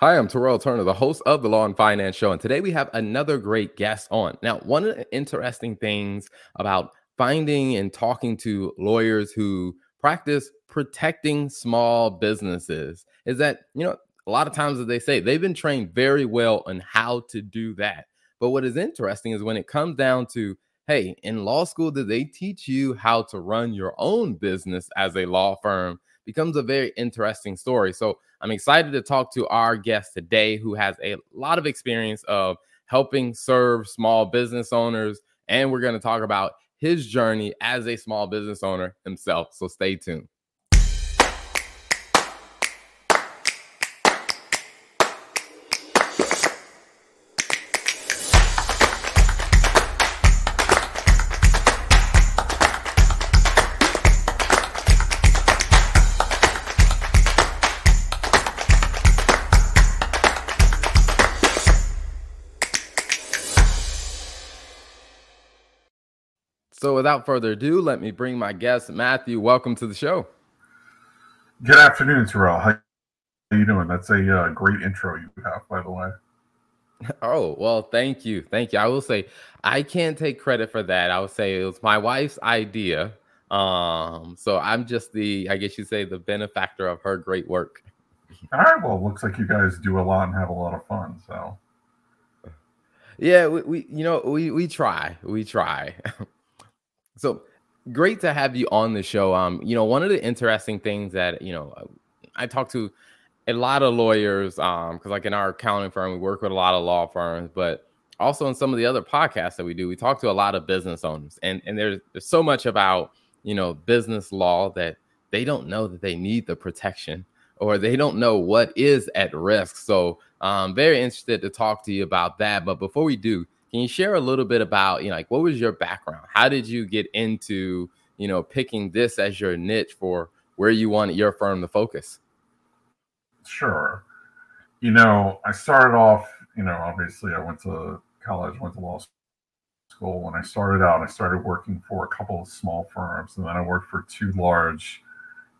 Hi, I'm Terrell Turner, the host of the Law and Finance Show. And today we have another great guest on. Now, one of the interesting things about finding and talking to lawyers who practice protecting small businesses is that, you know, a lot of times, as they say, they've been trained very well on how to do that. But what is interesting is when it comes down to, hey, in law school, did they teach you how to run your own business as a law firm? Becomes a very interesting story. So, I'm excited to talk to our guest today who has a lot of experience of helping serve small business owners. And we're going to talk about his journey as a small business owner himself. So stay tuned. So, without further ado, let me bring my guest, Matthew. Welcome to the show. Good afternoon, Terrell. How are you doing? That's a uh, great intro you have, by the way. Oh, well, thank you. Thank you. I will say I can't take credit for that. I would say it was my wife's idea. Um, so I'm just the, I guess you say, the benefactor of her great work. All right. Well, looks like you guys do a lot and have a lot of fun. So, yeah, we, we you know, we we try, we try. So great to have you on the show. Um, you know, one of the interesting things that you know, I talk to a lot of lawyers, um, because like in our accounting firm, we work with a lot of law firms, but also in some of the other podcasts that we do, we talk to a lot of business owners, and and there's there's so much about you know business law that they don't know that they need the protection or they don't know what is at risk. So I'm um, very interested to talk to you about that. But before we do, can you share a little bit about, you know, like what was your background? How did you get into, you know, picking this as your niche for where you wanted your firm to focus? Sure. You know, I started off, you know, obviously I went to college, went to law school. When I started out, I started working for a couple of small firms, and then I worked for two large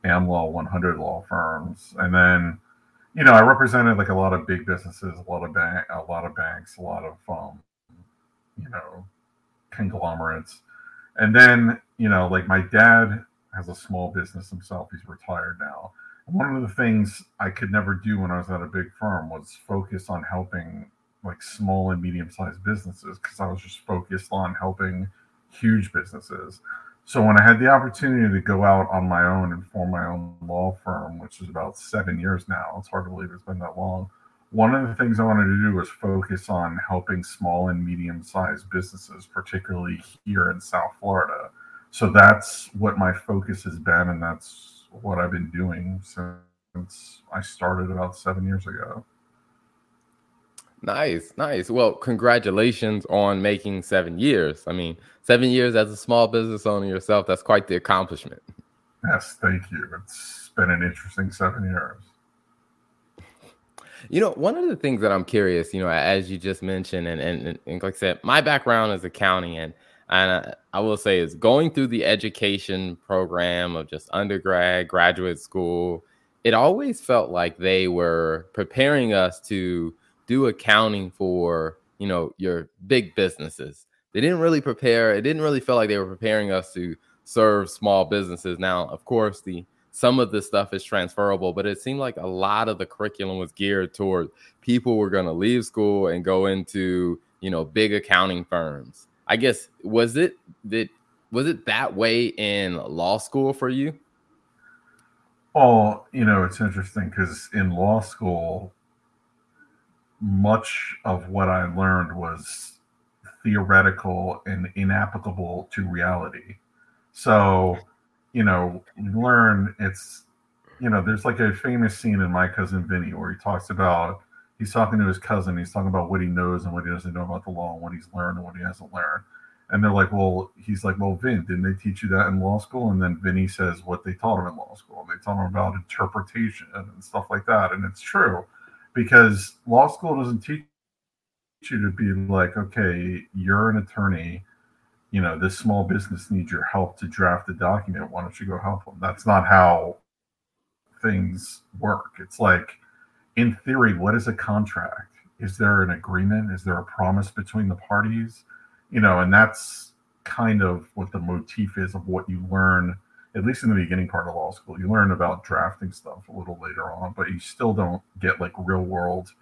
AmLaw 100 law firms, and then you know I represented like a lot of big businesses, a lot of bank, a lot of banks, a lot of um, you know, conglomerates. And then, you know, like my dad has a small business himself. He's retired now. One of the things I could never do when I was at a big firm was focus on helping like small and medium sized businesses because I was just focused on helping huge businesses. So when I had the opportunity to go out on my own and form my own law firm, which is about seven years now, it's hard to believe it's been that long one of the things I wanted to do was focus on helping small and medium sized businesses, particularly here in South Florida. So that's what my focus has been, and that's what I've been doing since I started about seven years ago. Nice, nice. Well, congratulations on making seven years. I mean, seven years as a small business owner yourself, that's quite the accomplishment. Yes, thank you. It's been an interesting seven years. You know, one of the things that I'm curious, you know, as you just mentioned, and and, and like I said, my background is accounting, and and I will say is going through the education program of just undergrad, graduate school. It always felt like they were preparing us to do accounting for you know your big businesses. They didn't really prepare. It didn't really feel like they were preparing us to serve small businesses. Now, of course, the some of the stuff is transferable, but it seemed like a lot of the curriculum was geared toward people were going to leave school and go into, you know, big accounting firms. I guess was it that was it that way in law school for you? Well, you know, it's interesting because in law school, much of what I learned was theoretical and inapplicable to reality. So you know, learn it's, you know, there's like a famous scene in My Cousin Vinny where he talks about, he's talking to his cousin, he's talking about what he knows and what he doesn't know about the law and what he's learned and what he hasn't learned. And they're like, well, he's like, well, Vin, didn't they teach you that in law school? And then Vinny says what they taught him in law school. and They taught him about interpretation and stuff like that. And it's true because law school doesn't teach you to be like, okay, you're an attorney you know, this small business needs your help to draft a document. Why don't you go help them? That's not how things work. It's like in theory, what is a contract? Is there an agreement? Is there a promise between the parties? You know, and that's kind of what the motif is of what you learn, at least in the beginning part of law school. You learn about drafting stuff a little later on, but you still don't get like real world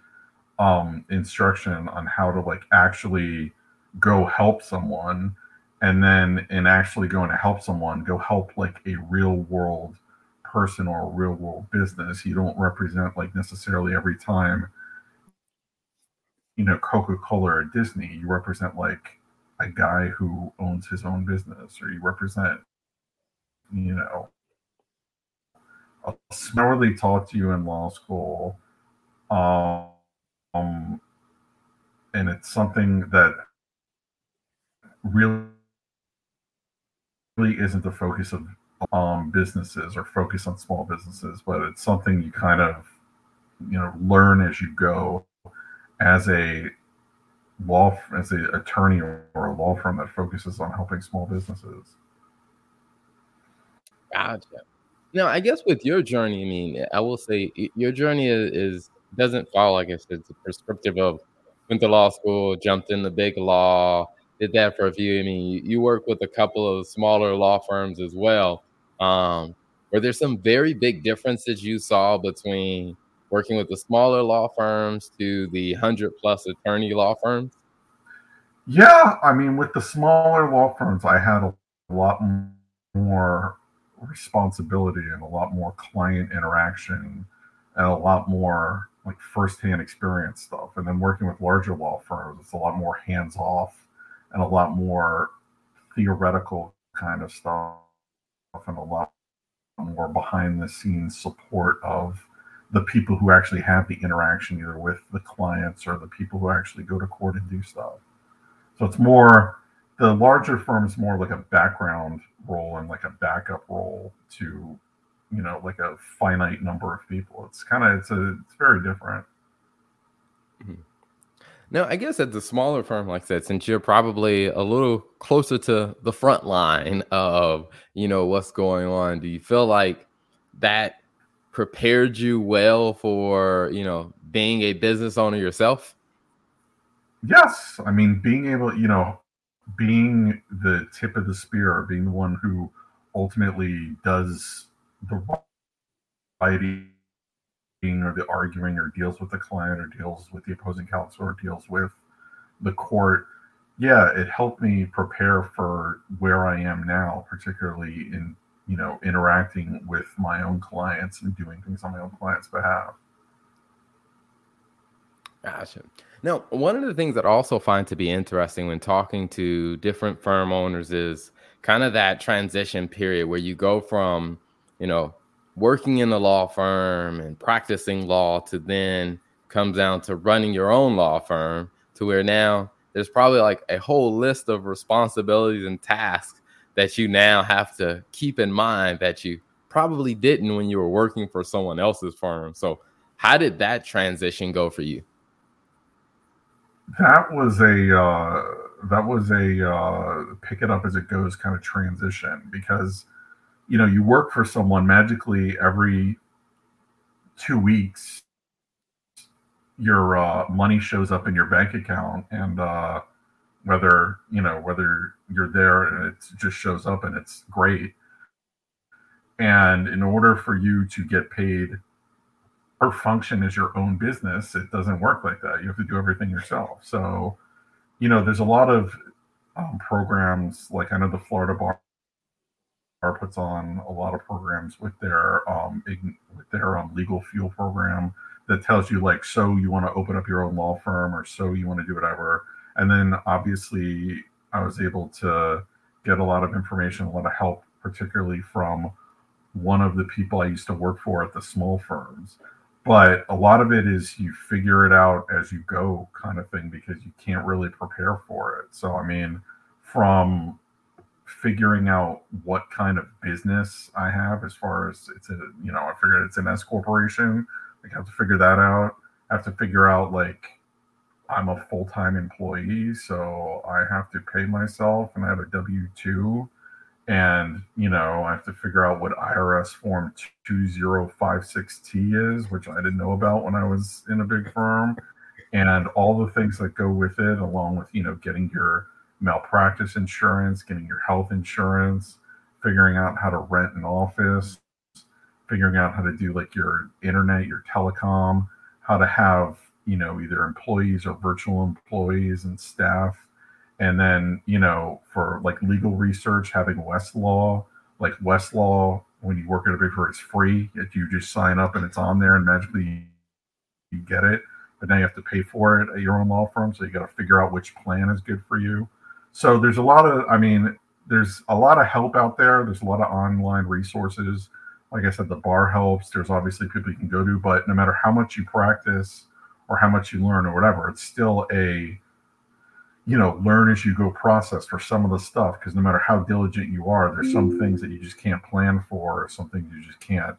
um, instruction on how to like actually go help someone and then in actually going to help someone go help like a real world person or a real world business. You don't represent like necessarily every time you know coca-cola or disney. You represent like a guy who owns his own business or you represent you know a similarly taught to you in law school um, um and it's something that really really isn't the focus of um, businesses or focus on small businesses, but it's something you kind of you know learn as you go as a law as an attorney or a law firm that focuses on helping small businesses. Gotcha. Now, I guess with your journey, I mean, I will say your journey is, is doesn't follow, like I said, the prescriptive of went to law school, jumped in the big law, did that for a few. I mean, you, work with a couple of smaller law firms as well. Um, were there some very big differences you saw between working with the smaller law firms to the hundred plus attorney law firms? Yeah, I mean, with the smaller law firms, I had a lot more responsibility and a lot more client interaction and a lot more like firsthand experience stuff. And then working with larger law firms, it's a lot more hands off and a lot more theoretical kind of stuff and a lot more behind the scenes support of the people who actually have the interaction either with the clients or the people who actually go to court and do stuff. So it's more the larger firm's more like a background role and like a backup role to you know like a finite number of people. It's kind of it's a it's very different. Mm-hmm. Now, I guess at the smaller firm like that, since you're probably a little closer to the front line of, you know, what's going on, do you feel like that prepared you well for, you know, being a business owner yourself? Yes. I mean, being able, you know, being the tip of the spear, being the one who ultimately does the writing or the arguing or deals with the client or deals with the opposing counsel or deals with the court yeah it helped me prepare for where i am now particularly in you know interacting with my own clients and doing things on my own clients behalf. Gotcha. Now one of the things that i also find to be interesting when talking to different firm owners is kind of that transition period where you go from you know working in a law firm and practicing law to then comes down to running your own law firm to where now there's probably like a whole list of responsibilities and tasks that you now have to keep in mind that you probably didn't when you were working for someone else's firm. So, how did that transition go for you? That was a uh, that was a uh, pick it up as it goes kind of transition because you know you work for someone magically every two weeks your uh, money shows up in your bank account and uh, whether you know whether you're there and it just shows up and it's great. And in order for you to get paid or function as your own business. It doesn't work like that. You have to do everything yourself. So you know there's a lot of um, programs like i know the florida bar puts on a lot of programs with their um, with their um, LegalFuel program that tells you like so you want to open up your own law firm or so you want to do whatever. And then obviously i was able to get a lot of information a lot of help particularly from one of the people i used to work for at the small firms. But a lot of it is you figure it out as you go kind of thing because you can't really prepare for it. So i mean from figuring out what kind of business I have as far as it's a you know I figured it's an S corporation. I have to figure that out. I have to figure out like I'm a full time employee, so I have to pay myself and I have a W two, and you know I have to figure out what IRS form 2056T is, which I didn't know about when I was in a big firm, and all the things that go with it, along with you know getting your malpractice insurance, getting your health insurance, figuring out how to rent an office, figuring out how to do like your internet, your telecom, how to have you know either employees or virtual employees and staff. And then you know for like legal research having westlaw like westlaw when you work at a big firm it's free. If you just sign up and it's on there and magically you get it but now you have to pay for it at your own law firm so you got to figure out which plan is good for you so there's a lot of i mean there's a lot of help out there. There's a lot of online resources. Like i said the bar helps. There's obviously people you can go to but no matter how much you practice or how much you learn or whatever it's still a you know, learn as you go process for some of the stuff because no matter how diligent you are, there's some mm-hmm. things that you just can't plan for, or some things you just can't,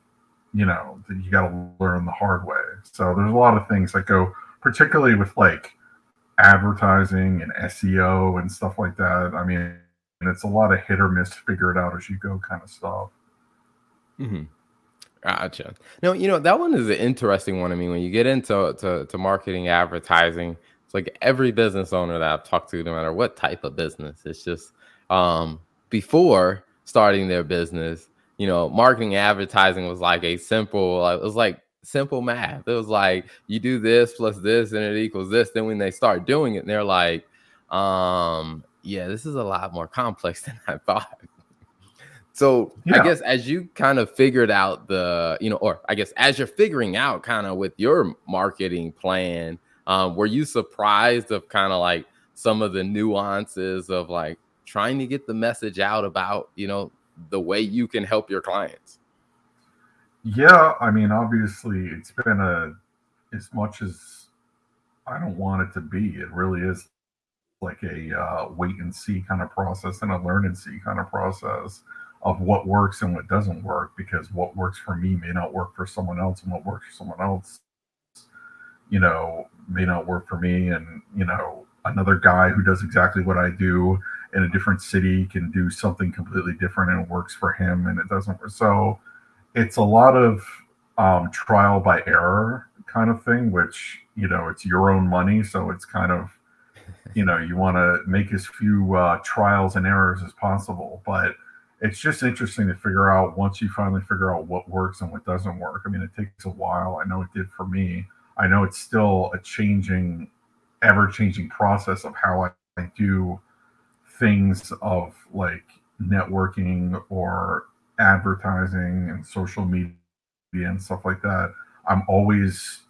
you know, that you got to learn the hard way. So there's a lot of things that go, particularly with like advertising and SEO and stuff like that. I mean, it's a lot of hit or miss, figure it out as you go kind of stuff. Mm-hmm. Gotcha. No, you know that one is an interesting one. I mean, when you get into to, to marketing, advertising, it's like every business owner that I've talked to, no matter what type of business, it's just um, before starting their business, you know, marketing advertising was like a simple, it was like simple math. It was like you do this plus this and it equals this. Then when they start doing it, they're like, um, yeah, this is a lot more complex than I thought. So yeah. I guess as you kind of figured out the, you know, or I guess as you're figuring out kind of with your marketing plan, um, were you surprised of kind of like some of the nuances of like trying to get the message out about you know the way you can help your clients? Yeah, I mean, obviously, it's been a as much as I don't want it to be. It really is like a uh, wait and see kind of process and a learn and see kind of process of what works and what doesn't work because what works for me may not work for someone else and what works for someone else you know, may not work for me. And, you know, another guy who does exactly what I do in a different city can do something completely different and it works for him and it doesn't. Work so it's a lot of um, trial by error kind of thing, which, you know, it's your own money. So it's kind of, you know, you want to make as few uh, trials and errors as possible. But it's just interesting to figure out once you finally figure out what works and what doesn't work. I mean, it takes a while. I know it did for me I know it's still a changing, ever changing process of how I, I do things of like networking or advertising and social media and stuff like that. I'm always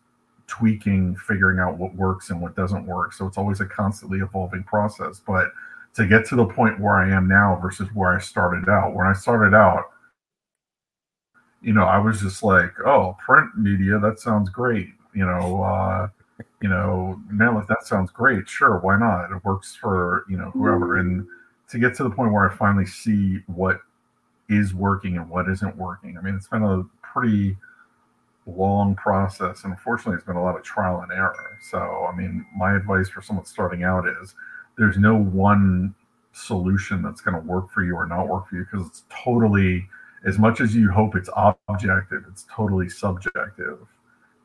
tweaking, figuring out what works and what doesn't work. So it's always a constantly evolving process. But to get to the point where I am now versus where I started out, when I started out, you know, I was just like, oh, print media, that sounds great you know, uh, you know, man, that sounds great. Sure, why not? It works for you know whoever. And to get to the point where I finally see what is working and what isn't working. I mean, it's been a pretty long process, and unfortunately, it's been a lot of trial and error. So, I mean, my advice for someone starting out is there's no one solution that's going to work for you or not work for you because it's totally as much as you hope it's objective it's totally subjective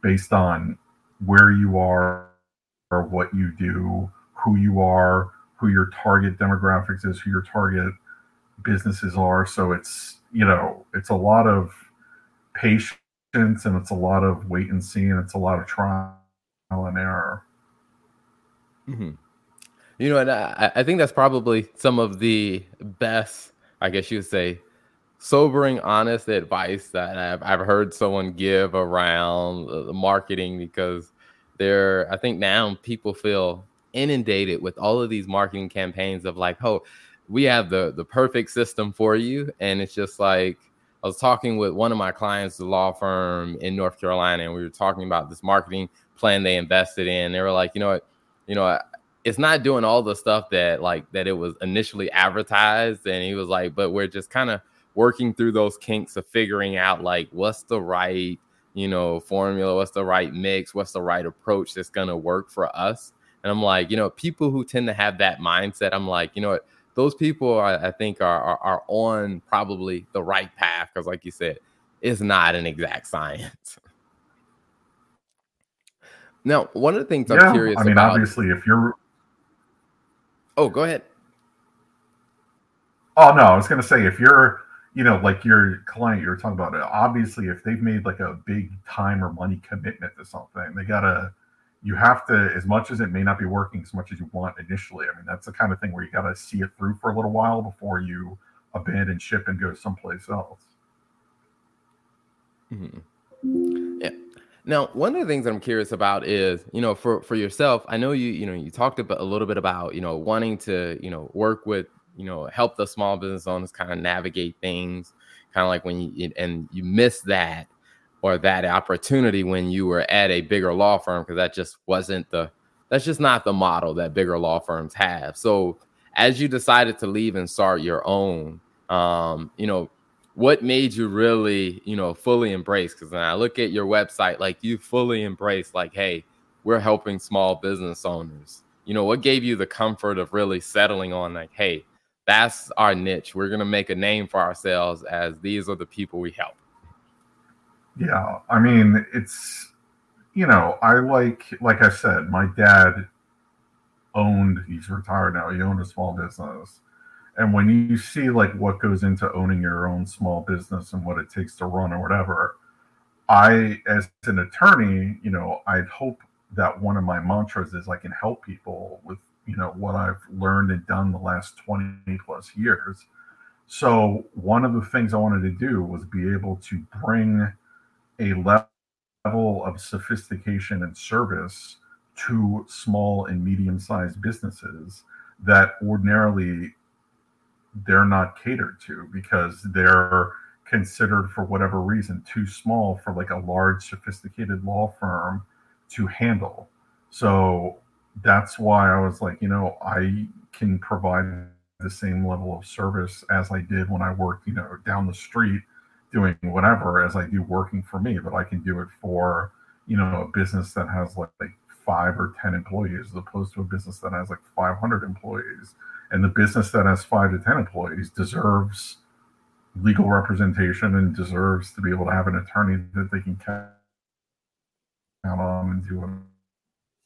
based on where you are or what you do, who you are, who your target demographics is, who your target businesses are. So it's, you know, it's a lot of patience and it's a lot of wait and see and it's a lot of trial and error. Mm-hmm. You know, and I, I think that's probably some of the best, I guess you would say, sobering, honest advice that I've, I've heard someone give around marketing because there, I think now people feel inundated with all of these marketing campaigns of like, oh, we have the the perfect system for you, and it's just like I was talking with one of my clients, the law firm in North Carolina, and we were talking about this marketing plan they invested in. They were like, you know what, you know, it's not doing all the stuff that like that it was initially advertised, and he was like, but we're just kind of working through those kinks of figuring out like what's the right you know formula what's the right mix what's the right approach that's going to work for us. And i'm like you know people who tend to have that mindset i'm like you know what those people I, I think are, are, are on probably the right path because, like you said, it's not an exact science. now, one of the things yeah, I'm curious I mean, about, obviously, if you're oh, go ahead. Oh no, I was going to say if you're you know, like your client you were talking about, it. obviously, if they've made like a big time or money commitment to something, they gotta, you have to, as much as it may not be working as much as you want initially. I mean, that's the kind of thing where you gotta see it through for a little while before you abandon ship and go someplace else. Mm-hmm. Yeah. Now, one of the things that I'm curious about is, you know, for for yourself, I know you, you know, you talked about a little bit about, you know, wanting to, you know, work with you know help the small business owners kind of navigate things kind of like when you and you miss that or that opportunity when you were at a bigger law firm because that just wasn't the that's just not the model that bigger law firms have so as you decided to leave and start your own um you know what made you really you know fully embrace because when i look at your website like you fully embrace like hey we're helping small business owners you know what gave you the comfort of really settling on like hey that's our niche. We're gonna make a name for ourselves as these are the people we help. Yeah, I mean, it's you know, I like like I said, my dad owned. He's retired now. He owned a small business, and when you see like what goes into owning your own small business and what it takes to run or whatever, I, as an attorney, you know, I'd hope that one of my mantras is I can help people with you know what I've learned and done the last 20 plus years. So one of the things I wanted to do was be able to bring a level of sophistication and service to small and medium-sized businesses that ordinarily they're not catered to because they're considered for whatever reason too small for like a large sophisticated law firm to handle. So that's why I was like, you know, I can provide the same level of service as I did when I worked, you know, down the street doing whatever as I do working for me, but I can do it for, you know, a business that has like, like five or 10 employees as opposed to a business that has like 500 employees. And the business that has five to 10 employees deserves legal representation and deserves to be able to have an attorney that they can count on and do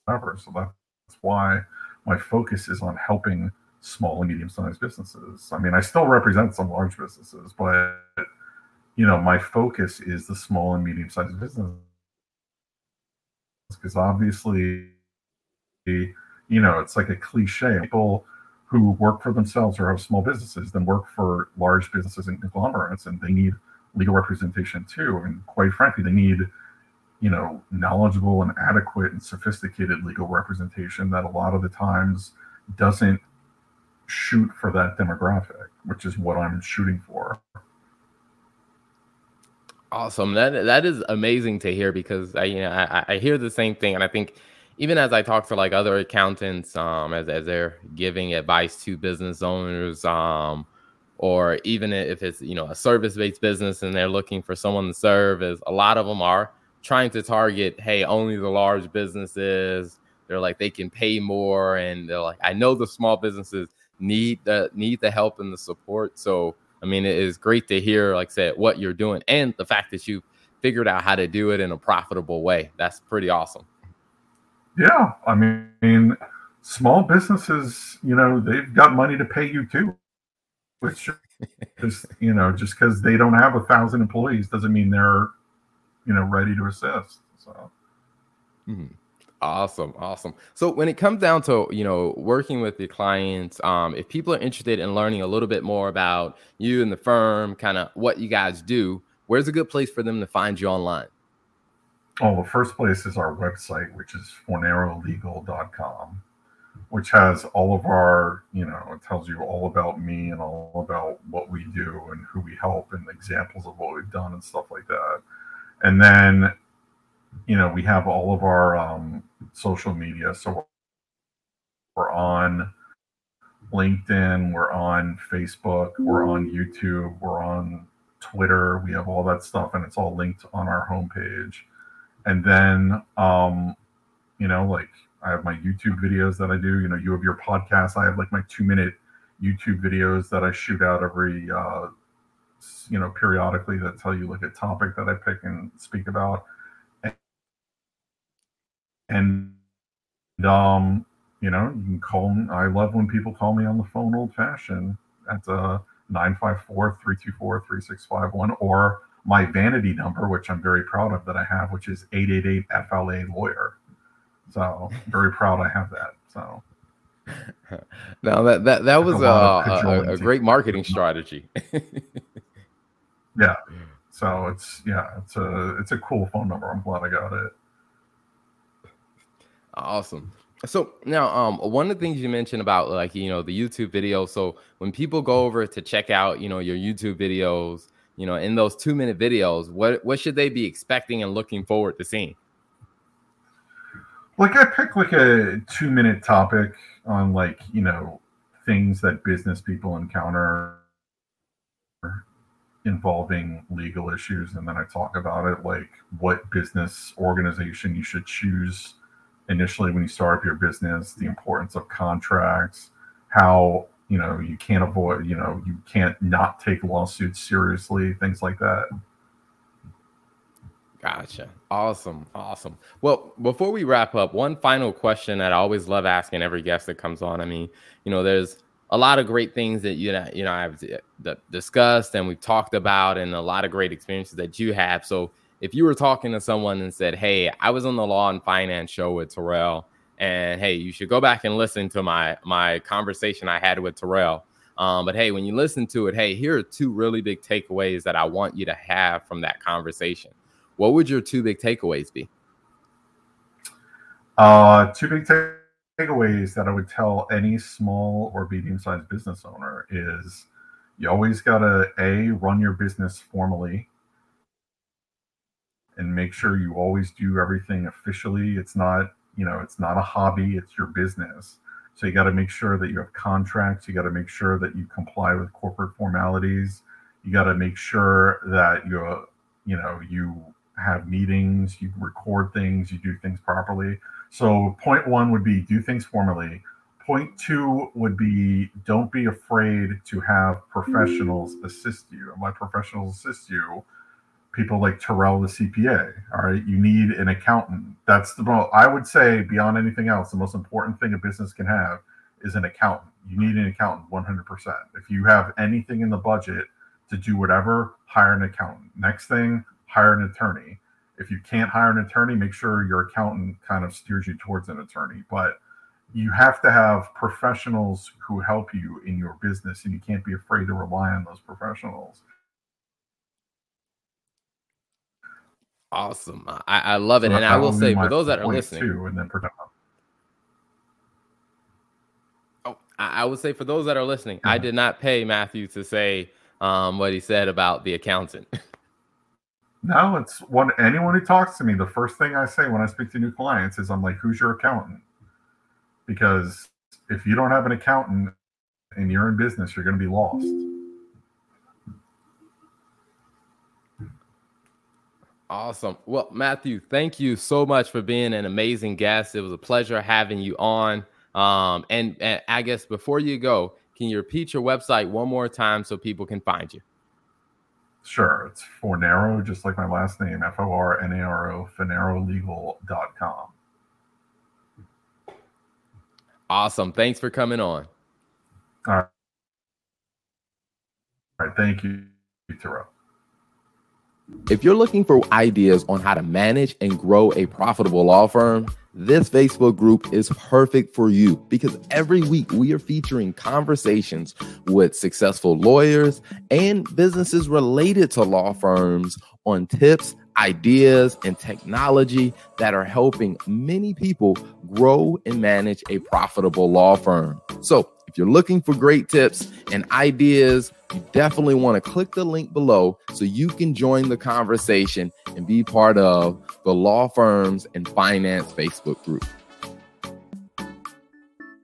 whatever. So that's why my focus is on helping small and medium sized businesses. I mean, I still represent some large businesses, but you know, my focus is the small and medium sized business because obviously, you know, it's like a cliche. People who work for themselves or have small businesses then work for large businesses and conglomerates, and they need legal representation too. And quite frankly, they need you know knowledgeable and adequate and sophisticated legal representation that a lot of the times doesn't shoot for that demographic which is what i'm shooting for awesome that that is amazing to hear because i you know i, I hear the same thing and i think even as i talk to like other accountants um as, as they're giving advice to business owners um or even if it's you know a service-based business and they're looking for someone to serve as a lot of them are trying to target, hey, only the large businesses. They're like they can pay more, and they're like, I know the small businesses need the need the help and the support. So I mean, it is great to hear, like I said, what you're doing and the fact that you figured out how to do it in a profitable way. That's pretty awesome. Yeah, I mean, small businesses, you know, they've got money to pay you too. Which is, you know, just because they don't have a thousand employees doesn't mean they're you know ready to assist. So. Mm-hmm. Awesome, awesome. So when it comes down to you know working with your clients, um, if people are interested in learning a little bit more about you and the firm, kind of what you guys do, where's a good place for them to find you online? Oh, the first place is our website, which is fornarolegal.com, which has all of our, you know, it tells you all about me and all about what we do and who we help and examples of what we've done and stuff like that and then you know we have all of our um, social media. So we're on linkedin we're on facebook we're on youtube we're on twitter. We have all that stuff and it's all linked on our homepage. And then um you know like i have my youtube videos that i do. You know you have your podcast. I have like my two minute YouTube videos that I shoot out every, uh, you know, periodically that tell you like a topic that I pick and speak about. And, um, you know, you can call me. I love when people call me on the phone old fashioned at uh, 954 324 3651 or my vanity number, which I'm very proud of that I have, which is 888 FLA lawyer. So very proud I have that. So now that that that was a, a, a, great marketing strategy. yeah. So it's yeah, it's a it's a cool phone number. I'm glad I got it. Awesome. So now, um, one of the things you mentioned about like you know the YouTube video. So when people go over to check out you know your YouTube videos, you know in those two minute videos, what what should they be expecting and looking forward to seeing? Like I pick like a two minute topic on like you know things that business people encounter involving legal issues and then i talk about it like what business organization you should choose initially when you start up your business the importance of contracts how you know you can't avoid you know you can't not take lawsuits seriously things like that Gotcha. Awesome. Awesome. Well, before we wrap up, one final question that I always love asking every guest that comes on. I mean, you know, there's a lot of great things that you know, you know, I've discussed and we've talked about, and a lot of great experiences that you have. So, if you were talking to someone and said, "Hey, I was on the Law and Finance show with Terrell, and hey, you should go back and listen to my my conversation I had with Terrell," um, but hey, when you listen to it, hey, here are two really big takeaways that I want you to have from that conversation what would your two big takeaways be? Uh, two big takeaways that I would tell any small or medium sized business owner is you always got to A, run your business formally and make sure you always do everything officially. It's not, you know, it's not a hobby, it's your business. So you got to make sure that you have contracts. You got to make sure that you comply with corporate formalities. You got to make sure that you, uh, you know, you have meetings, you record things, you do things properly. So, point one would be do things formally. Point two would be don't be afraid to have professionals mm. assist you. And by professionals assist you, people like Terrell, the CPA. All right, you need an accountant. That's the most, I would say, beyond anything else, the most important thing a business can have is an accountant. You need an accountant 100%. If you have anything in the budget to do whatever, hire an accountant. Next thing, hire an attorney. If you can't hire an attorney, make sure your accountant kind of steers you towards an attorney. But you have to have professionals who help you in your business, and you can't be afraid to rely on those professionals. Awesome. I, I love it. So and I will say, for those that are listening, and then Oh, I, I would say for those that are listening, I did not pay Matthew to say um, what he said about the accountant. No, it's one anyone who talks to me, the first thing I say when I speak to new clients is I'm like, who's your accountant? Because if you don't have an accountant and you're in business, you're going to be lost. Awesome. Well, Matthew, thank you so much for being an amazing guest. It was a pleasure having you on. Um, and, and I guess before you go, can you repeat your website one more time so people can find you? Sure. It's Fornaro, just like my last name, F O R N A R O, FornaroLegal.com. Awesome. Thanks for coming on. All right. All right. Thank you, Terrell. If you're looking for ideas on how to manage and grow a profitable law firm, this Facebook group is perfect for you because every week we are featuring conversations with successful lawyers and businesses related to law firms on tips, ideas, and technology that are helping many people grow and manage a profitable law firm. So, if you're looking for great tips and ideas, you definitely want to click the link below so you can join the conversation and be part of the law firms and finance Facebook group.